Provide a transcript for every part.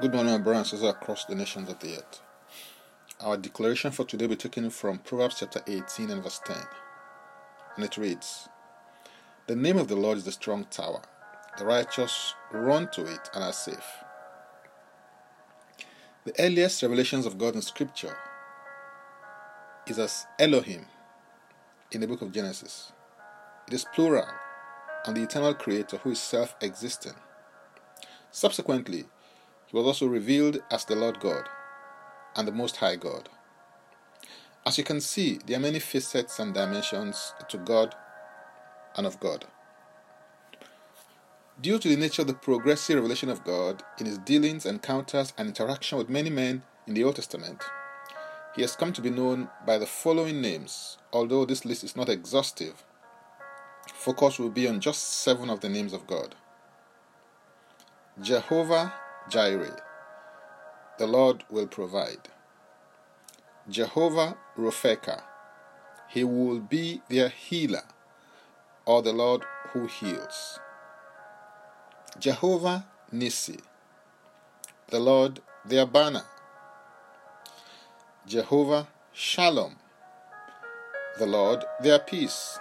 Good morning, brothers and sisters across the nations of the earth. Our declaration for today will be taken from Proverbs chapter 18 and verse 10. And it reads The name of the Lord is the strong tower, the righteous run to it and are safe. The earliest revelations of God in Scripture is as Elohim in the book of Genesis. It is plural and the eternal creator who is self existent. Subsequently, he was also revealed as the Lord God and the Most High God. As you can see, there are many facets and dimensions to God and of God. Due to the nature of the progressive revelation of God in his dealings, encounters, and interaction with many men in the Old Testament, he has come to be known by the following names, although this list is not exhaustive. Focus will be on just seven of the names of God Jehovah Jireh. The Lord will provide. Jehovah Ropheka. He will be their healer, or the Lord who heals. Jehovah Nissi. The Lord their banner. Jehovah Shalom. The Lord their peace.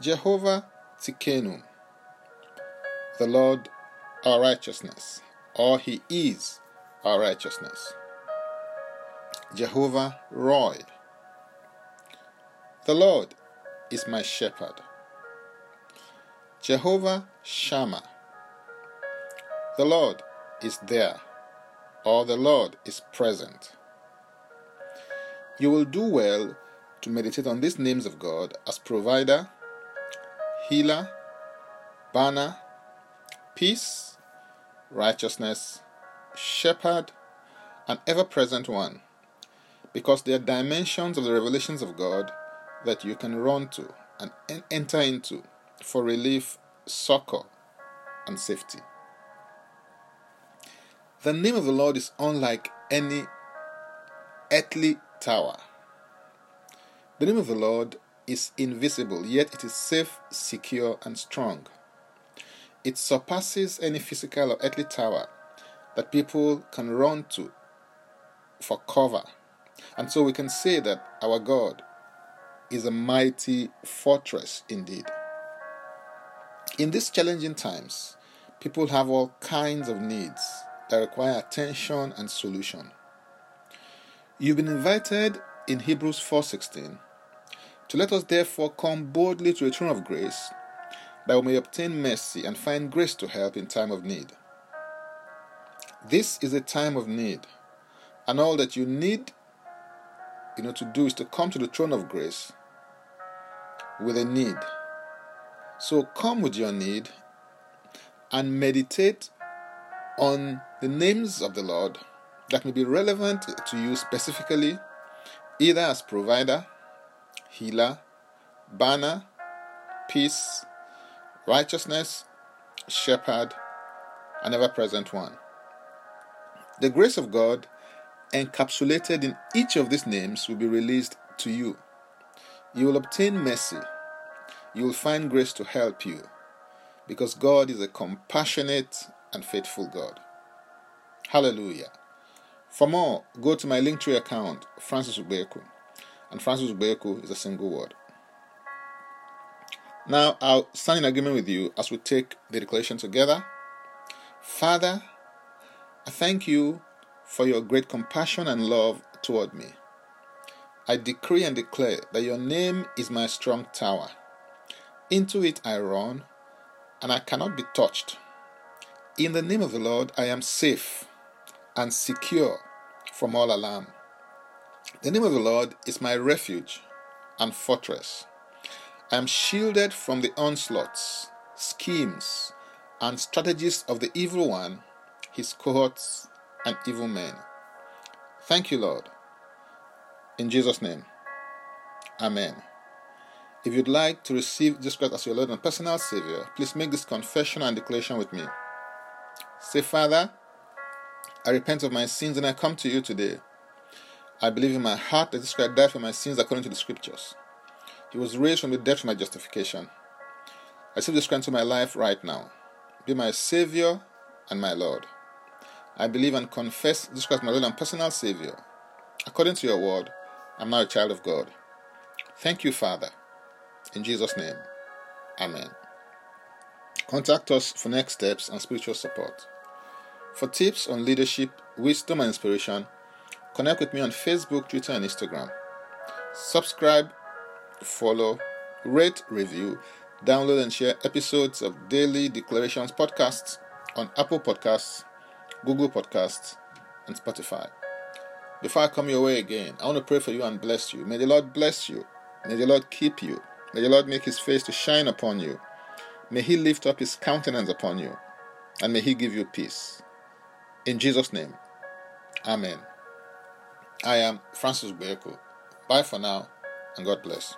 Jehovah Tsidkenu. The Lord our righteousness, or He is our righteousness. Jehovah Roi. The Lord is my shepherd. Jehovah Shammah. The Lord is there, or the Lord is present. You will do well to meditate on these names of God as provider, healer, banner, peace, righteousness, shepherd, and ever present one, because they are dimensions of the revelations of God that you can run to and enter into for relief, succor, and safety. The name of the Lord is unlike any earthly tower. The name of the Lord is invisible, yet it is safe, secure, and strong. It surpasses any physical or earthly tower that people can run to for cover. And so we can say that our God is a mighty fortress indeed. In these challenging times, people have all kinds of needs that require attention and solution. You've been invited in Hebrews 4:16 to let us therefore come boldly to the throne of grace that we may obtain mercy and find grace to help in time of need. This is a time of need, and all that you need you know to do is to come to the throne of grace with a need. So come with your need and meditate on the names of the Lord that may be relevant to you specifically, either as provider, healer, banner, peace, righteousness, shepherd, and ever present one. The grace of God encapsulated in each of these names will be released to you. You will obtain mercy. You will find grace to help you because God is a compassionate and faithful God. Hallelujah. For more, go to my Linktree account, Francis Ubeku. And Francis Ubeku is a single word. Now I'll stand in agreement with you as we take the declaration together. Father, I thank you for your great compassion and love toward me. I decree and declare that your name is my strong tower. Into it I run, and I cannot be touched. In the name of the Lord, I am safe and secure from all alarm. The name of the Lord is my refuge and fortress. I am shielded from the onslaughts, schemes, and strategies of the evil one, his cohorts, and evil men. Thank you, Lord. In Jesus' name, Amen. If you'd like to receive Jesus Christ as your Lord and personal Savior, please make this confession and declaration with me. Say, Father, I repent of my sins and I come to you today. I believe in my heart that Jesus Christ died for my sins according to the Scriptures. He was raised from the dead for my justification. I receive this Christ into my life right now. Be my Savior and my Lord. I believe and confess Jesus Christ, my Lord and personal Savior. According to your word, I'm now a child of God. Thank you, Father. In Jesus' name, Amen. Contact us for next steps and spiritual support. For tips on leadership, wisdom, and inspiration, connect with me on Facebook, Twitter, and Instagram. Subscribe, follow, rate, review, download, and share episodes of Daily Declarations podcasts on Apple Podcasts, Google Podcasts, and Spotify. Before I come your way again, I want to pray for you and bless you. May the Lord bless you. May the Lord keep you. May the Lord make his face to shine upon you. May he lift up his countenance upon you. And may he give you peace. In Jesus' name, Amen. I am Francis Beko. Bye for now, and God bless.